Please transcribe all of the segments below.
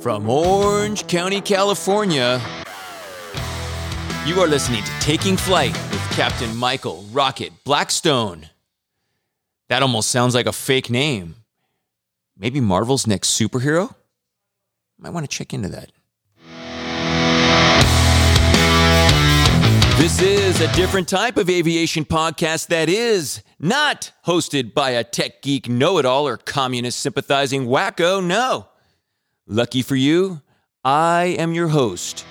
From Orange County, California, you are listening to Taking Flight with Captain Michael Rocket Blackstone. That almost sounds like a fake name. Maybe Marvel's next superhero? Might want to check into that. This is a different type of aviation podcast that is not hosted by a tech geek know it all or communist sympathizing wacko. No. Lucky for you, I am your host.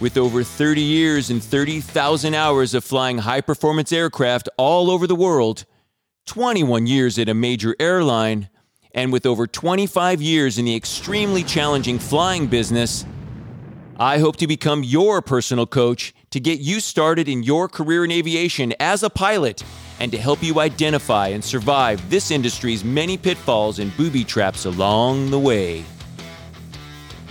With over 30 years and 30,000 hours of flying high performance aircraft all over the world, 21 years at a major airline, and with over 25 years in the extremely challenging flying business, I hope to become your personal coach to get you started in your career in aviation as a pilot and to help you identify and survive this industry's many pitfalls and booby traps along the way.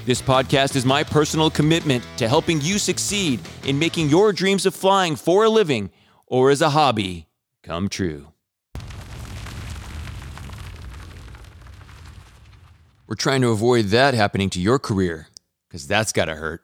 This podcast is my personal commitment to helping you succeed in making your dreams of flying for a living or as a hobby come true. We're trying to avoid that happening to your career because that's got to hurt.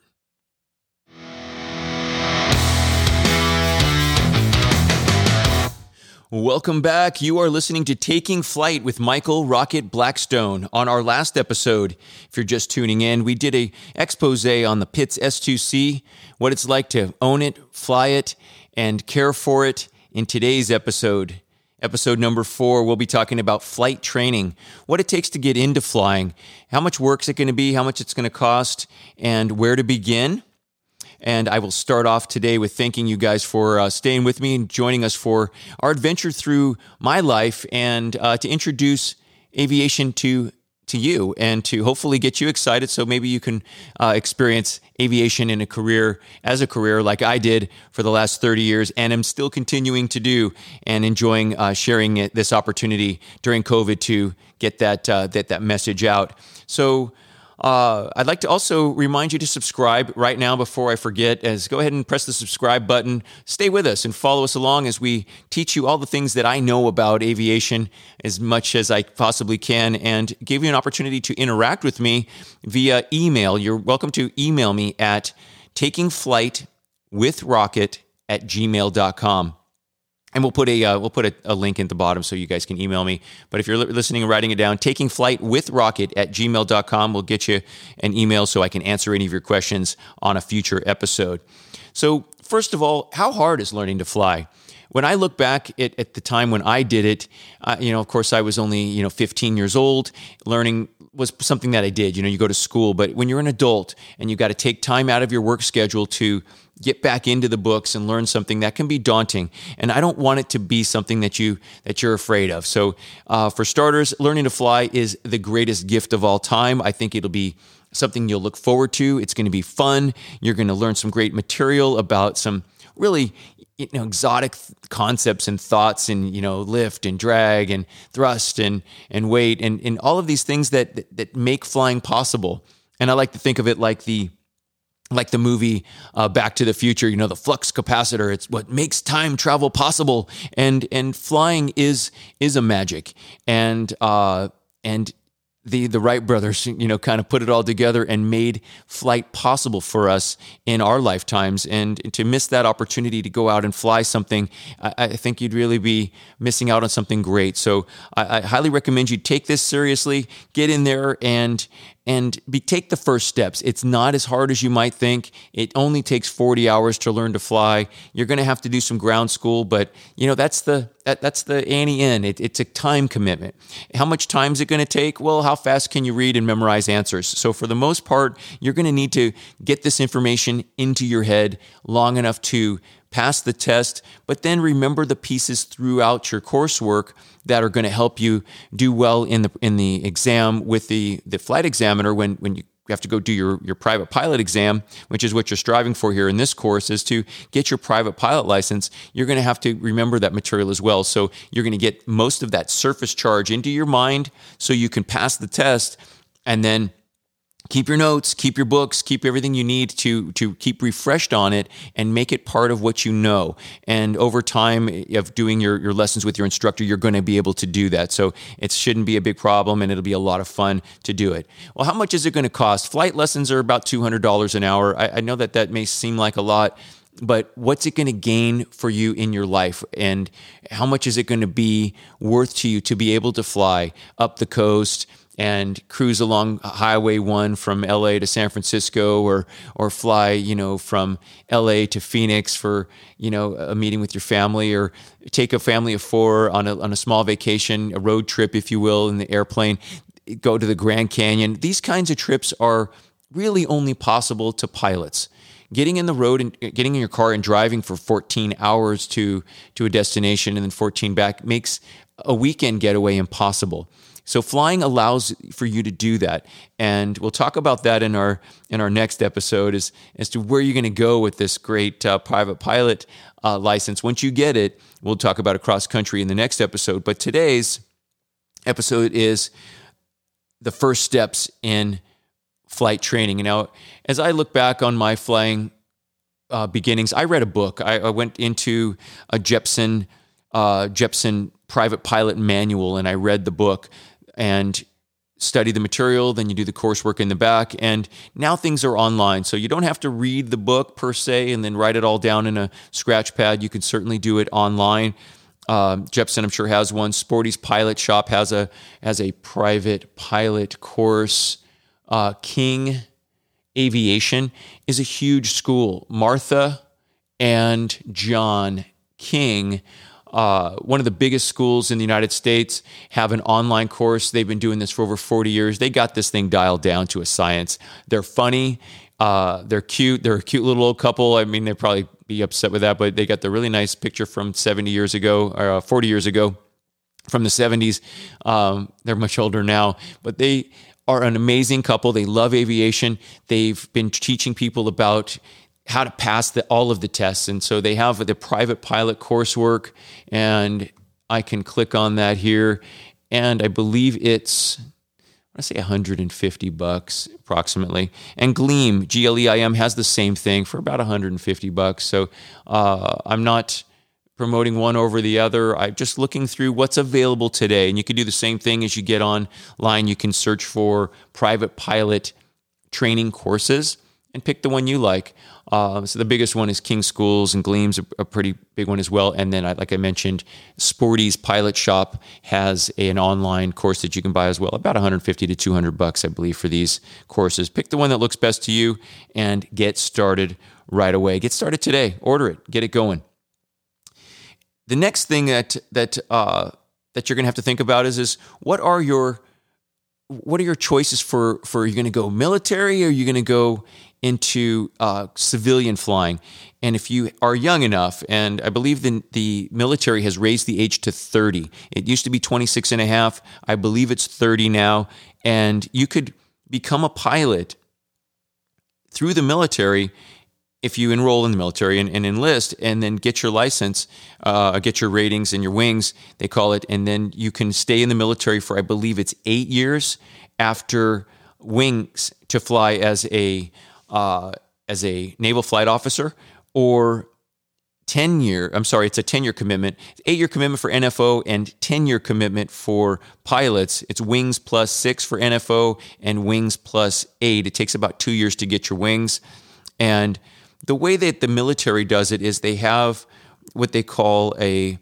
Welcome back. You are listening to Taking Flight with Michael Rocket Blackstone. On our last episode, if you're just tuning in, we did a expose on the Pitts S2C, what it's like to own it, fly it, and care for it. In today's episode, episode number four, we'll be talking about flight training, what it takes to get into flying, how much work is it going to be, how much it's going to cost, and where to begin. And I will start off today with thanking you guys for uh, staying with me and joining us for our adventure through my life and uh, to introduce aviation to to you and to hopefully get you excited so maybe you can uh, experience aviation in a career as a career like I did for the last 30 years and am still continuing to do and enjoying uh, sharing it, this opportunity during COVID to get that, uh, that, that message out. So uh, I'd like to also remind you to subscribe right now before I forget. As go ahead and press the subscribe button. Stay with us and follow us along as we teach you all the things that I know about aviation as much as I possibly can, and give you an opportunity to interact with me via email. You're welcome to email me at takingflightwithrocket at gmail.com and we'll put a uh, we'll put a, a, link at the bottom so you guys can email me. But if you're listening and writing it down taking flight with rocket at gmail.com will get you an email so i can answer any of your questions on a future episode. So first of all how hard is learning to fly when I look back at, at the time when I did it, uh, you know, of course, I was only you know 15 years old. Learning was something that I did. You know, you go to school, but when you're an adult and you got to take time out of your work schedule to get back into the books and learn something that can be daunting. And i don't want it to be something that you that you're afraid of. So uh, for starters learning to fly is the greatest gift of all time. I think it'll be something you'll look forward to. It's going to be fun. You're going to learn some great material about some really you know exotic concepts and thoughts and you know lift and drag and thrust and and weight and and all of these things that that, that make flying possible. And i like to think of it like the like the movie uh, Back to the Future, you know, the flux capacitor. It's what makes time travel possible, and and flying is is a magic, and uh, and the the Wright brothers, you know, kind of put it all together and made flight possible for us in our lifetimes. And to miss that opportunity to go out and fly something, I, I think you'd really be missing out on something great. So I, I highly recommend you take this seriously, get in there and and be, take the first steps. It's not as hard as you might think. It only takes 40 hours to learn to fly. You're going to have to do some ground school, but you know that's the that, that's the ante in. It, it's a time commitment. How much time is it going to take? Well, how fast can you read and memorize answers? So for the most part, you're going to need to get this information into your head long enough to pass the test, but then remember the pieces throughout your coursework that are going to help you do well in the in the exam with the the flight examiner when when you have to go do your, your private pilot exam, which is what you're striving for here in this course, is to get your private pilot license. You're going to have to remember that material as well. So you're going to get most of that surface charge into your mind so you can pass the test and then keep your notes, keep your books, keep everything you need to to keep refreshed on it and make it part of what you know. And over time of doing your, your lessons with your instructor, you're going to be able to do that. So it shouldn't be a big problem and it'll be a lot of fun to do it. Well, how much is it going to cost? Flight lessons are about $200 an hour. I, I know that that may seem like a lot but what's it going to gain for you in your life and how much is it going to be worth to you to be able to fly up the coast and cruise along Highway 1 from LA to San Francisco or or fly, you know, from LA to Phoenix for, you know, a meeting with your family or take a family of 4 on a on a small vacation, a road trip if you will in the airplane, go to the Grand Canyon. These kinds of trips are really only possible to pilots getting in the road and getting in your car and driving for 14 hours to to a destination and then 14 back makes a weekend getaway impossible. So flying allows for you to do that, and we'll talk about that in our in our next episode as as to where you're going to go with this great uh, private pilot uh, license. Once you get it, we'll talk about across country in the next episode. But today's episode is the first steps in flight training. Now, as I look back on my flying uh, beginnings, I read a book. I, I went into a Jeppesen uh, Jeppesen private pilot manual, and I read the book and study the material, then you do the coursework in the back. And now things are online. So you don't have to read the book per se and then write it all down in a scratch pad. You can certainly do it online. Um, Jeppesen, I'm sure, has one. Sporty's Pilot Shop has a has a private pilot course. Uh, King Aviation is a huge school. Martha and John King uh, one of the biggest schools in the United States have an online course. They've been doing this for over 40 years. They got this thing dialed down to a science. They're funny. Uh, they're cute. They're a cute little old couple. I mean, they'd probably be upset with that, but they got the really nice picture from 70 years ago or uh, 40 years ago from the 70s. Um, they're much older now, but they are an amazing couple. They love aviation. They've been teaching people about how to pass the, all of the tests. And so they have the private pilot coursework, and I can click on that here. And I believe it's, I say 150 bucks approximately. And Gleim, G L E I M, has the same thing for about 150 bucks. So uh, I'm not promoting one over the other. I'm just looking through what's available today. And you can do the same thing as you get online. You can search for private pilot training courses and pick the one you like. Uh, so the biggest one is King Schools and Gleim's a, a pretty big one as well. And then, like I mentioned, Sporty's Pilot Shop has a, an online course that you can buy as well, about 150 to 200 bucks, I believe, for these courses. Pick the one that looks best to you and get started right away. Get started today. Order it. Get it going. The next thing that that uh, that you're going to have to think about is is what are your what are your choices for for are you going to go military or are you going to go into uh, civilian flying. And if you are young enough, and I believe the, the military has raised the age to 30, it used to be 26 and a half. I believe it's 30 now. And you could become a pilot through the military if you enroll in the military and, and enlist and then get your license, uh, get your ratings and your wings, they call it. And then you can stay in the military for, I believe it's eight years after wings to fly as a uh, as a naval flight officer or 10 year, I'm sorry, it's a 10 year commitment, eight year commitment for NFO and 10 year commitment for pilots. It's wings plus six for NFO and wings plus eight. It takes about two years to get your wings. And the way that the military does it is they have what they call a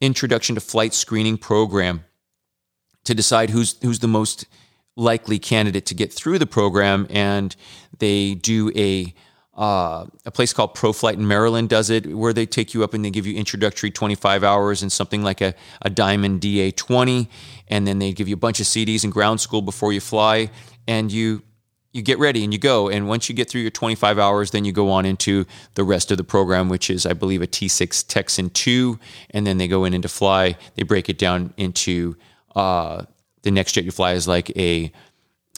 introduction to flight screening program to decide who's who's the most likely candidate to get through the program, and they do a uh, a place called ProFlight in Maryland does it, where they take you up and they give you introductory 25 hours and something like a, a Diamond DA20, and then they give you a bunch of CDs in ground school before you fly, and you you get ready and you go. And once you get through your 25 hours, then you go on into the rest of the program, which is, I believe, a T6 Texan 2, and then they go in into fly. They break it down into uh, the next jet you fly is like a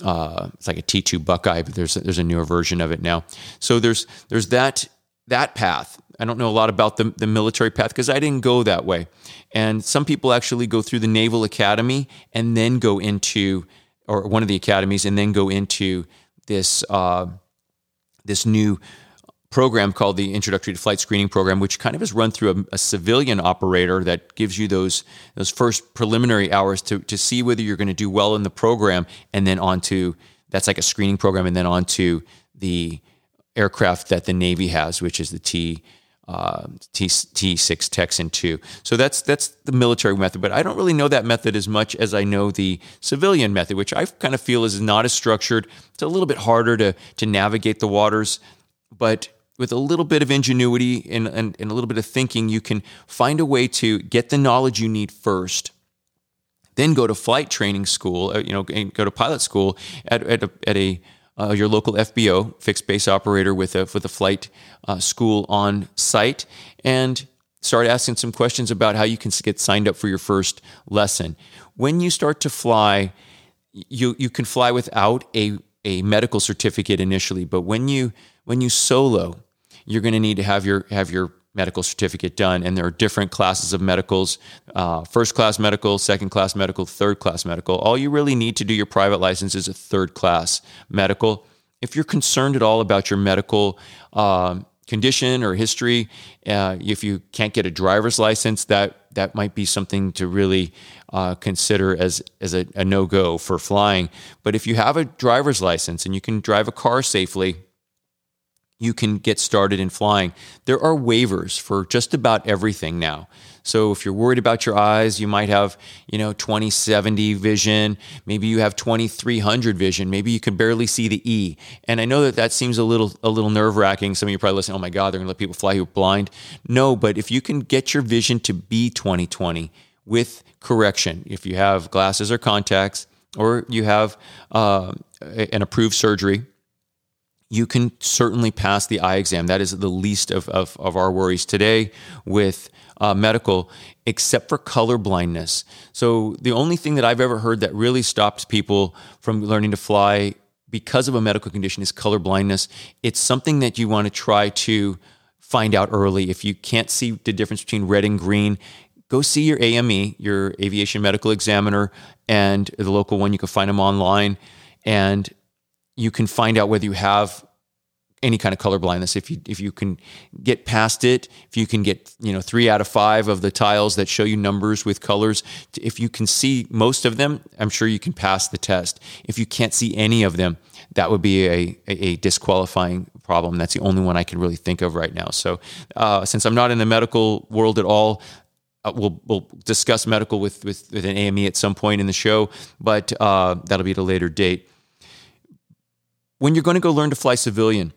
uh, it's like a T2 Buckeye, but there's there's a newer version of it now. So there's there's that that path. I don't know a lot about the, the military path because I didn't go that way. And some people actually go through the Naval Academy and then go into, or one of the academies, and then go into this uh, this new program called the Introductory to Flight Screening Program, which kind of is run through a, a, civilian operator that gives you those those first preliminary hours to to see whether you're going to do well in the program, and then on to that's like a screening program, and then on to the aircraft that the Navy has, which is the T. Uh, T T6 Texan 2. So that's that's the military method, but I don't really know that method as much as I know the civilian method, which I kind of feel is not as structured. It's a little bit harder to to navigate the waters, but with a little bit of ingenuity and, and, and, a little bit of thinking, you can find a way to get the knowledge you need first. Then go to flight training school, uh, you know, and go to pilot school at, at a, at a uh, your local FBO, fixed base operator with a with a flight uh, school on site, and start asking some questions about how you can get signed up for your first lesson. When you start to fly, you you can fly without a a medical certificate initially, but when you when you solo, you're going to need to have your have your medical certificate done, and there are different classes of medicals: uh, first class medical, second class medical, third class medical. All you really need to do your private license is a third class medical. If you're concerned at all about your medical um, condition or history, uh, if you can't get a driver's license, that that might be something to really uh, consider as as a, a no go for flying. But if you have a driver's license and you can drive a car safely you can get started in flying. There are waivers for just about everything now. So if you're worried about your eyes, you might have, you know, 2070 vision, maybe you have 2300 vision, maybe you can barely see the E. And I know that that seems a little a little nerve-wracking. Some of you probably listen, "Oh my god, they're going to let people fly who are blind." No, but if you can get your vision to be 2020 with correction, if you have glasses or contacts or you have uh, an approved surgery you can certainly pass the eye exam. That is the least of, of, of our worries today with uh, medical, except for color blindness. So, the only thing that I've ever heard that really stops people from learning to fly because of a medical condition is color blindness. It's something that you want to try to find out early. If you can't see the difference between red and green, go see your AME, your aviation medical examiner, and the local one. You can find them online. And you can find out whether you have any kind of color blindness. If you if you can get past it if you can get you know 3 out of 5 of the tiles that show you numbers with colors if you can see most of them i'm sure you can pass the test. If you can't see any of them that would be a, a, disqualifying problem. That's the only one i can really think of right now. So uh, since i'm not in the medical world at all uh, we'll, we'll discuss medical with, with, with an ame at some point in the show but uh, that'll be at a later date. When you're going to go learn to fly civilian,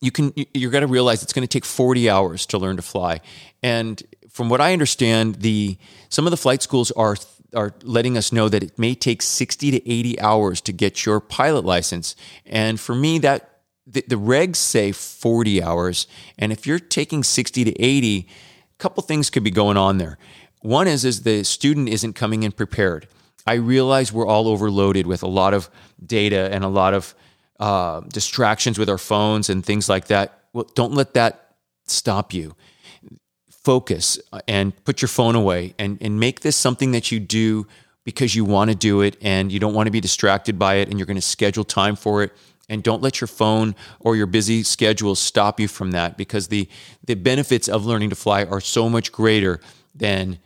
you can you're going to realize it's going to take 40 hours to learn to fly. And from what I understand, the some of the flight schools are are letting us know that it may take 60 to 80 hours to get your pilot license. And for me that the, the regs say 40 hours, and if you're taking 60 to 80, a couple things could be going on there. One is is the student isn't coming in prepared. I realize we're all overloaded with a lot of data and a lot of uh, distractions with our phones and things like that. Well, don't let that stop you. Focus and put your phone away and, and make this something that you do because you want to do it and you don't want to be distracted by it and you're going to schedule time for it and don't let your phone or your busy schedule stop you from that because the the benefits of learning to fly are so much greater than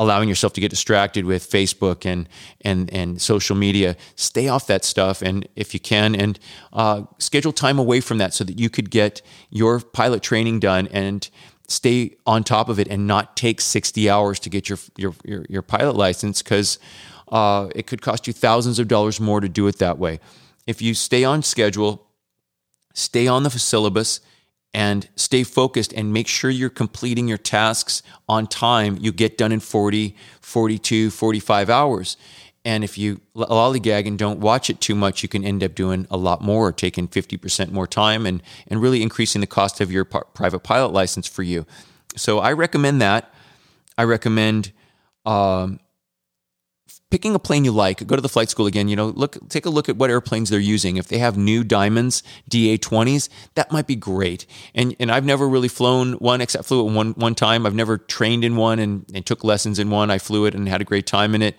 allowing yourself to get distracted with Facebook and and and social media. Stay off that stuff, and if you can, and uh, schedule time away from that so that you could get your pilot training done and stay on top of it and not take 60 hours to get your your your, your pilot license because uh, it could cost you thousands of dollars more to do it that way. If you stay on schedule, stay on the syllabus and stay focused and make sure you're completing your tasks on time. You get done in 40, 42, 45 hours. And if you lollygag and don't watch it too much, you can end up doing a lot more, taking 50% more time and, and really increasing the cost of your private pilot license for you. So I recommend that. I recommend um, picking a plane you like, go to the flight school again, you know, look take a look at what airplanes they're using. If they have new diamonds, DA20s, that might be great. And and I've never really flown one except flew it one one time. I've never trained in one and, and took lessons in one. I flew it and had a great time in it.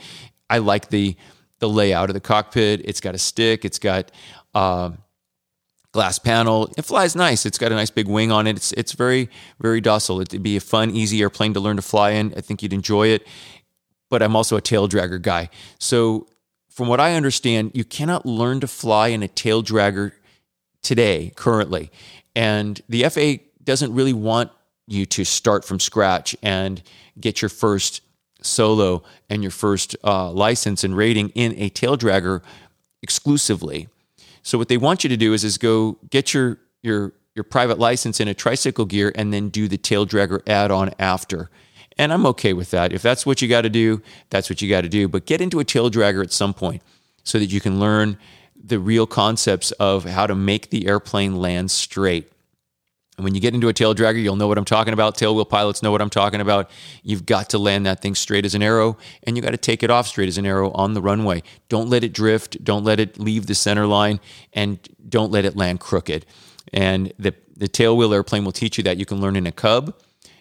I like the the layout of the cockpit. It's got a stick. It's got uh, glass panel. It flies nice. It's got a nice big wing on it. It's it's very very docile. It'd be a fun, easy airplane to learn to fly in. I think you'd enjoy it. But I'm also a tail dragger guy. So from what I understand, you cannot learn to fly in a tail dragger today currently, and the FAA doesn't really want you to start from scratch and get your first solo and your first uh, license and rating in a tail dragger exclusively. So what they want you to do is is go get your your your private license in a tricycle gear and then do the tail dragger add-on after. And I'm okay with that. If that's what you got to do, that's what you got to do. But get into a tail dragger at some point so that you can learn the real concepts of how to make the airplane land straight. And when you get into a tail dragger, you'll know what I'm talking about. Tailwheel pilots know what I'm talking about. You've got to land that thing straight as an arrow, and you got to take it off straight as an arrow on the runway. Don't let it drift. Don't let it leave the center line, and don't let it land crooked. And the the tailwheel airplane will teach you that. You can learn in a cub.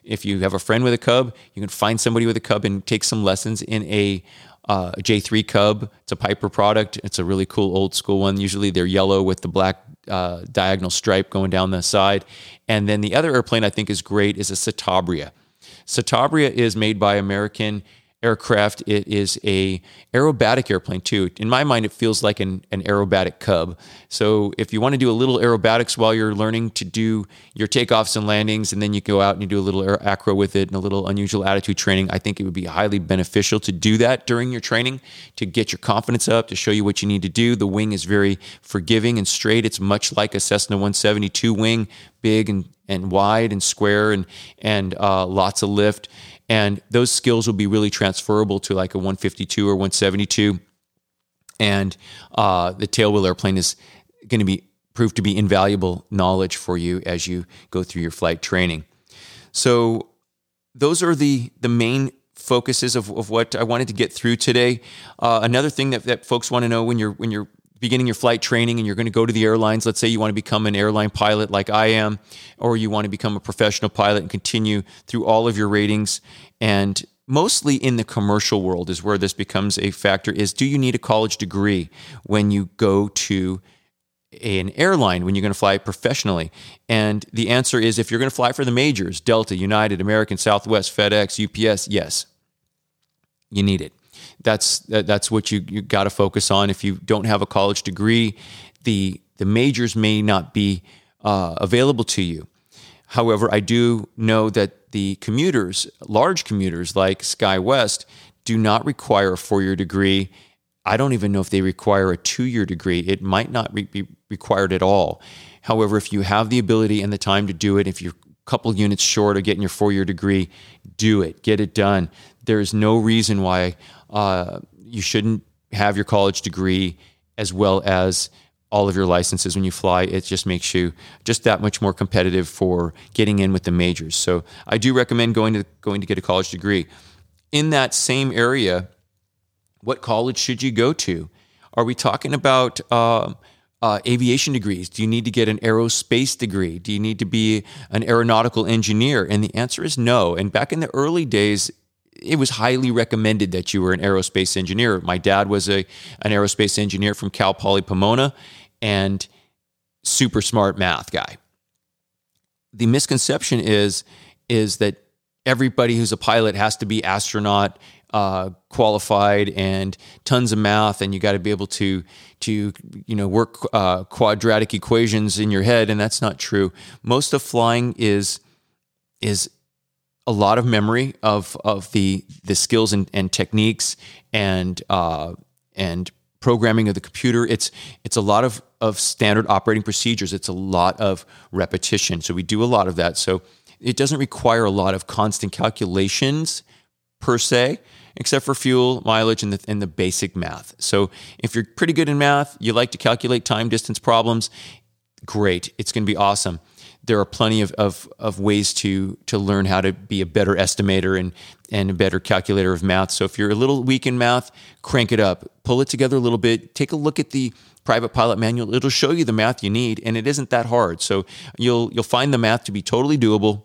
If you have a friend with a cub, you can find somebody with a cub and take some lessons in a uh, a J3 Cub. It's a Piper product. It's a really cool old school one. Usually they're yellow with the black uh, diagonal stripe going down the side. And then the other airplane I think is great is a Citabria. Citabria is made by American aircraft. It is a aerobatic airplane too. In my mind, it feels like an, an aerobatic cub. So if you want to do a little aerobatics while you're learning to do your takeoffs and landings, and then you go out and you do a little acro with it and a little unusual attitude training, I think it would be highly beneficial to do that during your training to get your confidence up, to show you what you need to do. The wing is very forgiving and straight. It's much like a Cessna 172 wing, big and and wide and square and and uh, lots of lift and those skills will be really transferable to like a 152 or 172 and uh, the tailwheel airplane is going to be proved to be invaluable knowledge for you as you go through your flight training so those are the the main focuses of, of what I wanted to get through today. Uh, another thing that, that folks want to know when you're when you're beginning your flight training and you're going to go to the airlines, let's say you want to become an airline pilot like I am, or you want to become a professional pilot and continue through all of your ratings. And mostly in the commercial world is where this becomes a factor is do you need a college degree when you go to an airline when you're going to fly professionally? And the answer is if you're going to fly for the majors, Delta, United, American, Southwest, FedEx, UPS, yes, you need it that's that's what you you got to focus on. If you don't have a college degree, the the majors may not be uh, available to you. However, I do know that the commuters, large commuters like SkyWest, do not require a four year degree. I don't even know if they require a two year degree. It might not re- be required at all. However, if you have the ability and the time to do it, if you're a couple units short of getting your four year degree, do it, get it done. There's no reason why uh, you shouldn't have your college degree as well as all of your licenses when you fly. It just makes you just that much more competitive for getting in with the majors. So I do recommend going to going to get a college degree. In that same area, what college should you go to? Are we talking about uh, uh, aviation degrees? Do you need to get an aerospace degree? Do you need to be an aeronautical engineer? And the answer is no. And back in the early days, it was highly recommended that you were an aerospace engineer. My dad was a an aerospace engineer from Cal Poly Pomona and super smart math guy. The misconception is is that everybody who's a pilot has to be astronaut uh, qualified and tons of math, and you got to be able to to you know work uh, quadratic equations in your head, and that's not true. Most of flying is is a lot of memory of of the the skills and, and techniques and uh, and programming of the computer. It's it's a lot of of standard operating procedures. It's a lot of repetition. So we do a lot of that. So it doesn't require a lot of constant calculations per se, except for fuel, mileage, and the, and the basic math. So if you're pretty good in math, you like to calculate time distance problems, great. It's going to be awesome there are plenty of, of, of ways to to learn how to be a better estimator and and a better calculator of math. So if you're a little weak in math, crank it up, pull it together a little bit, take a look at the private pilot manual. It'll show you the math you need, and it isn't that hard. So you'll you'll find the math to be totally doable.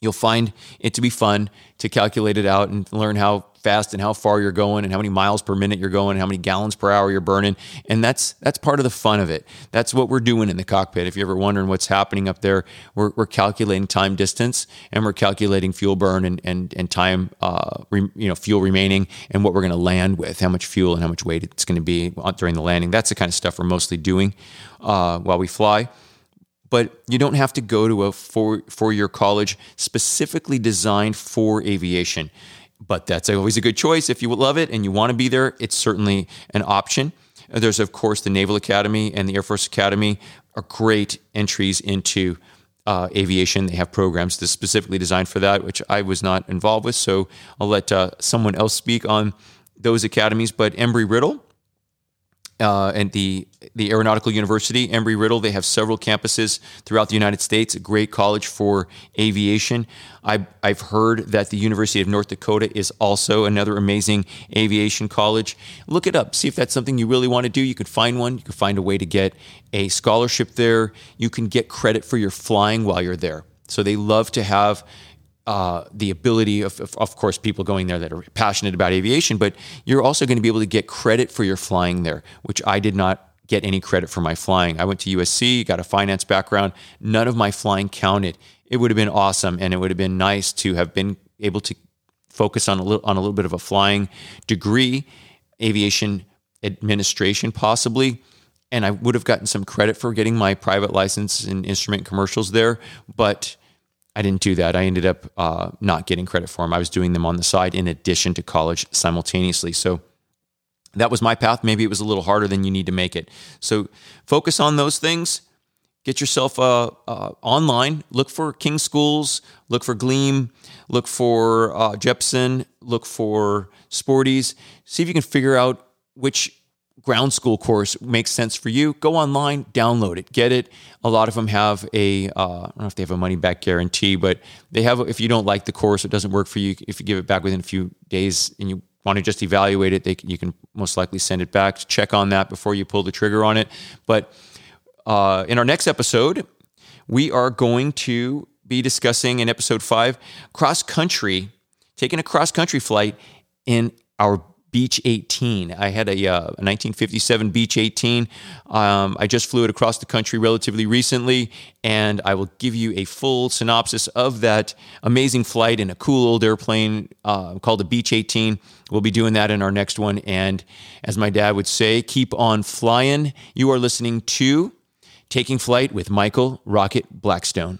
You'll find it to be fun to calculate it out and learn how fast and how far you're going and how many miles per minute you're going, and how many gallons per hour you're burning. And that's that's part of the fun of it. That's what we're doing in the cockpit. If you're ever wondering what's happening up there, we're, we're calculating time distance and we're calculating fuel burn and and, and time uh, re, you know fuel remaining and what we're going to land with, how much fuel and how much weight it's going to be during the landing. That's the kind of stuff we're mostly doing uh, while we fly but you don't have to go to a four four year college specifically designed for aviation. But that's always a good choice if you love it and you want to be there. It's certainly an option. There's of course the Naval Academy and the Air Force Academy are great entries into uh, aviation. They have programs that's specifically designed for that, which I was not involved with. So I'll let uh, someone else speak on those academies. But Embry Riddle uh, and the the Aeronautical University, Embry Riddle. They have several campuses throughout the United States. A great college for aviation. I, I've heard that the University of North Dakota is also another amazing aviation college. Look it up. See if that's something you really want to do. You could find one. You could find a way to get a scholarship there. You can get credit for your flying while you're there. So they love to have uh, the ability of, of, of, course, people going there that are passionate about aviation, but you're also going to be able to get credit for your flying there, which I did not get any credit for my flying. I went to USC, got a finance background. None of my flying counted. It would have been awesome, and it would have been nice to have been able to focus on a little on a little bit of a flying degree, aviation administration, possibly. And I would have gotten some credit for getting my private license and instrument commercials there, but I didn't do that. I ended up uh, not getting credit for them. I was doing them on the side in addition to college simultaneously. So that was my path. Maybe it was a little harder than you need to make it. So focus on those things. Get yourself uh, uh, online. Look for King Schools. Look for Gleim. Look for uh, Jeppesen. Look for Sporty's. See if you can figure out which ground school course makes sense for you, go online, download it, get it. A lot of them have a uh, I don't know if they have a money back guarantee, but they have, if you don't like the course, it doesn't work for you, if you give it back within a few days and you want to just evaluate it, they, you can most likely send it back. To check on that before you pull the trigger on it. But uh, in our next episode, we are going to be discussing in episode five cross country, taking a cross country flight in our Beech 18. I had a, uh, a 1957 Beech 18. Um, I just flew it across the country relatively recently, and I will give you a full synopsis of that amazing flight in a cool old airplane uh, called the Beech 18. We'll be doing that in our next one. And as my dad would say, keep on flying. You are listening to Taking Flight with Michael Rocket Blackstone.